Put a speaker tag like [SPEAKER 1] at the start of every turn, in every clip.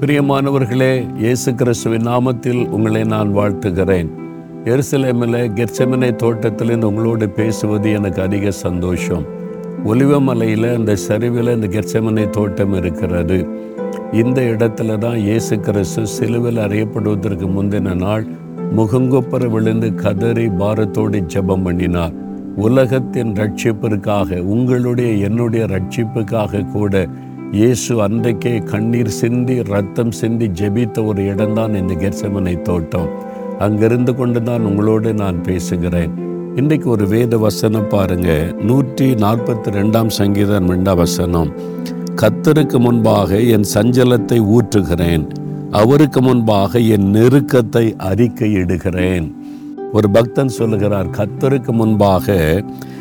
[SPEAKER 1] பிரியமானவர்களே இயேசு கிறிஸ்துவின் நாமத்தில் உங்களை நான் வாழ்த்துகிறேன். எருசலேமில் கெர்சமனை தோட்டத்திலிருந்து உங்களோடு பேசுவது எனக்கு அதிக சந்தோஷம். ஒலிவமலையில் அந்த சரிவில் இந்த கெர்ச்சமனை தோட்டம் இருக்கிறது. இந்த இடத்துல தான் இயேசு கிறிஸ்து சிலுவில் அறியப்படுவதற்கு முந்தின நாள் முகங்கொப்பர விழுந்து கதறி பாரத்தோடு ஜெபம் பண்ணினார். உலகத்தின் ரட்சிப்பிற்காக உங்களுடைய என்னுடைய ரட்சிப்புக்காக கூட இயேசு அன்றைக்கே கண்ணீர் சிந்தி ரத்தம் சிந்தி ஜெபித்த ஒரு இடம்தான் இந்த கெர்சமனை தோட்டம். அங்கிருந்து கொண்டு தான் உங்களோடு நான் பேசுகிறேன். இன்றைக்கு ஒரு வேத வசனம் பாருங்க. நூற்றி நாற்பத்தி ரெண்டாம் சங்கீதம் ரெண்டாம் வசனம். கத்தருக்கு முன்பாக என் சஞ்சலத்தை ஊற்றுகிறேன். அவருக்கு முன்பாக என் நெருக்கத்தை அறிக்கையிடுகிறேன். ஒரு பக்தன் சொல்லுகிறார் கத்தருக்கு முன்பாக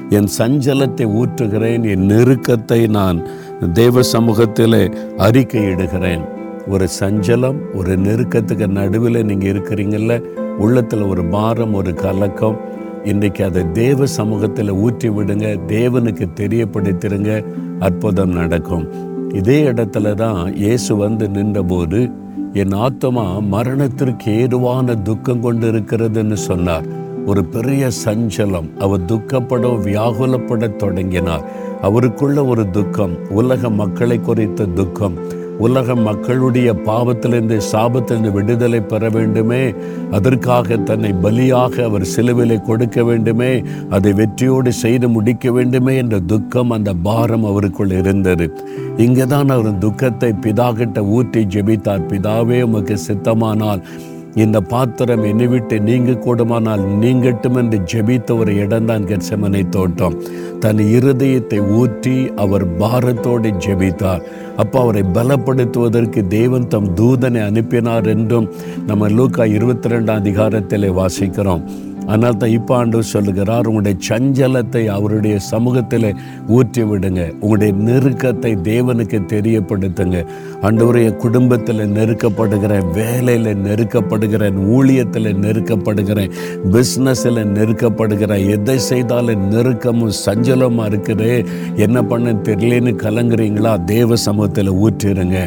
[SPEAKER 1] என் சஞ்சலத்தை ஊற்றுகிறேன். என் நெருக்கத்தை நான் தேவ சமூகத்தில் அறிக்கையிடுகிறேன். ஒரு சஞ்சலம் ஒரு நெருக்கத்துக்கு நடுவில் நீங்கள் இருக்கிறீங்கல்ல உள்ளத்தில் ஒரு பாரம் ஒரு கலக்கம். இன்றைக்கு அதை தேவ சமூகத்தில் ஊற்றி விடுங்க தேவனுக்கு தெரியப்படுத்திடுங்க அற்புதம் நடக்கும். இதே இடத்துல தான் இயேசு வந்து நின்றபோது என் ஆத்மா மரணத்திற்கு ஏதுவான துக்கம் கொண்டு இருக்கிறதுன்னு சொன்னார். ஒரு பெரிய சஞ்சலம் அவர் துக்கப்பட வியாகுலப்பட தொடங்கினார். அவருக்குள்ள ஒரு துக்கம் உலக மக்களை குறித்த துக்கம். உலக மக்களுடைய பாவத்திலிருந்து சாபத்திலிருந்து விடுதலை பெற வேண்டுமே. அதற்காக தன்னை பலியாக அவர் சிலுவிலை கொடுக்க வேண்டுமே. அதை வெற்றியோடு செய்து முடிக்க வேண்டுமே என்ற துக்கம் அந்த பாரம் அவருக்குள் இருந்தது. இங்கே தான் அவர் துக்கத்தை பிதாகிட்ட ஊற்றி ஜெபித்தார். பிதாவே உமக்கு சித்தமானால் இந்த பாத்திரம் என்னை விட்டு நீங்க கூடுமானால் நீங்கட்டும் என்று ஜெபித்த ஒரு இடம்தான் கெர்சமனை தோட்டம். தன் இருதயத்தை ஊற்றி அவர் பாரத்தோடு ஜெபித்தார். அப்போ அவரை பலப்படுத்துவதற்கு தேவன் தம் தூதனை அனுப்பினார் என்றும் நம்ம லூக்கா இருபத்தி ரெண்டாம் அதிகாரத்தில் வாசிக்கிறோம். ஆனால் தான் இப்போ ஆண்டவர் சொல்லுகிறார் உங்களுடைய சஞ்சலத்தை அவருடைய சமூகத்தில் ஊற்றி விடுங்க உங்களுடைய நெருக்கத்தை தேவனுக்கு தெரியப்படுத்துங்க. ஆண்டவருடைய குடும்பத்தில் நெருக்கப்படுகிறேன் வேலையில் நெருக்கப்படுகிறேன் ஊழியத்தில் நெருக்கப்படுகிறேன் பிஸ்னஸில் நெருக்கப்படுகிறேன் எதை செய்தாலும் நெருக்கமும் சஞ்சலமாக இருக்குது என்ன பண்ண தெரியலன்னு கலங்குறீங்களா? தேவ சமூகத்தில் ஊற்றிடுங்க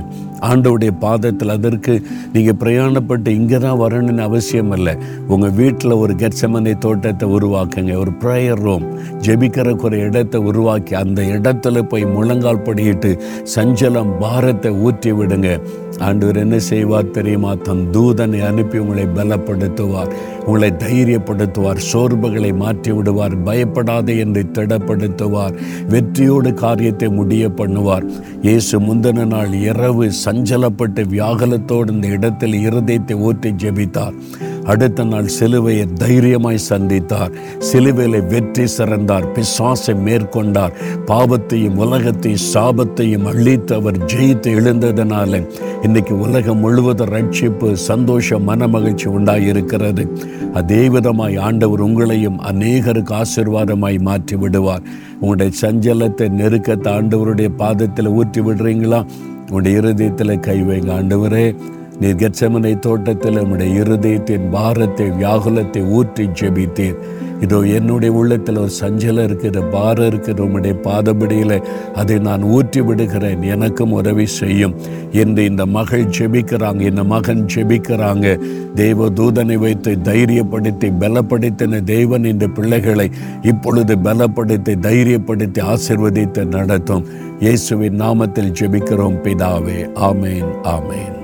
[SPEAKER 1] ஆண்டவுடைய பாதத்தில் அதற்கு நீங்கள் பிரயாணப்பட்டு இங்கே தான் வரணும்னு அவசியம் இல்லை. உங்கள் வீட்டில் ஒரு கெர்சமனை தோட்டத்தை உருவாக்குங்க. ஒரு ப்ரேயர் ரூம் ஜெபிக்கிறக்கு ஒரு இடத்தை உருவாக்கி அந்த இடத்துல போய் முழங்கால் படியிட்டு சஞ்சலம் பாரத்தை ஊற்றி விடுங்க ஆண்டவர் என்ன செய்வார் தெரியுமா? தன் தூதனை அனுப்பி உங்களை பலப்படுத்துவார். உங்களை தைரியப்படுத்துவார். சோர்வுகளை மாற்றி விடுவார். பயப்படாதே என்று திடப்படுத்துவார். வெற்றியோடு காரியத்தை முடிய பண்ணுவார். இயேசு முந்தின நாள் இரவு சஞ்சலப்பட்டு வியாகலத்தோடு இந்த இடத்தில் இருதயத்தை ஊற்றி ஜெபித்தார். அடுத்த நாள் சிலுவையை தைரியமாய் சந்தித்தார். சிலுவையில் வெற்றி சிறந்தார். பிசாசை மேற்கொண்டார். பாவத்தையும் உலகத்தையும் சாபத்தையும் அழித்து அவர் ஜெயித்து எழுந்ததனால இன்னைக்கு உலகம் முழுவதும் ரட்சிப்பு சந்தோஷம் மன மகிழ்ச்சி உண்டாயிருக்கிறது. அதே விதமாய் ஆண்டவர் உங்களையும் அநேகருக்கு ஆசிர்வாதமாய் மாற்றி விடுவார் உங்களுடைய சஞ்சலத்தை நெருக்கத்தை ஆண்டவருடைய பாதத்தில் ஊற்றி விடுறீங்களா உங்களுடைய இருதயத்தில் கை வைங்க. ஆண்டவரே நீர் கெச்சமனை தோட்டத்தில் நம்முடைய இருதயத்தின் பாரத்தை வியாகுலத்தை ஊற்றி ஜெபித்தீர். இதோ என்னுடைய உள்ளத்தில் ஒரு சஞ்சலம் இருக்கிற பாரம் இருக்கிற உம்முடைய பாதபடியில் அதை நான் ஊற்றி விடுகிறேன். எனக்கும் உதவி செய்யும். என்று இந்த மகள் ஜெபிக்கிறாங்க இந்த மகன் ஜெபிக்கிறாங்க. தெய்வ தூதனை வைத்து தைரியப்படுத்தி பலப்படுத்தின தெய்வன் இந்த பிள்ளைகளை இப்பொழுது பலப்படுத்தி தைரியப்படுத்தி ஆசிர்வதித்து நடத்தும். இயேசுவின் நாமத்தில் ஜெபிக்கிறோம் பிதாவே. ஆமேன் ஆமேன்.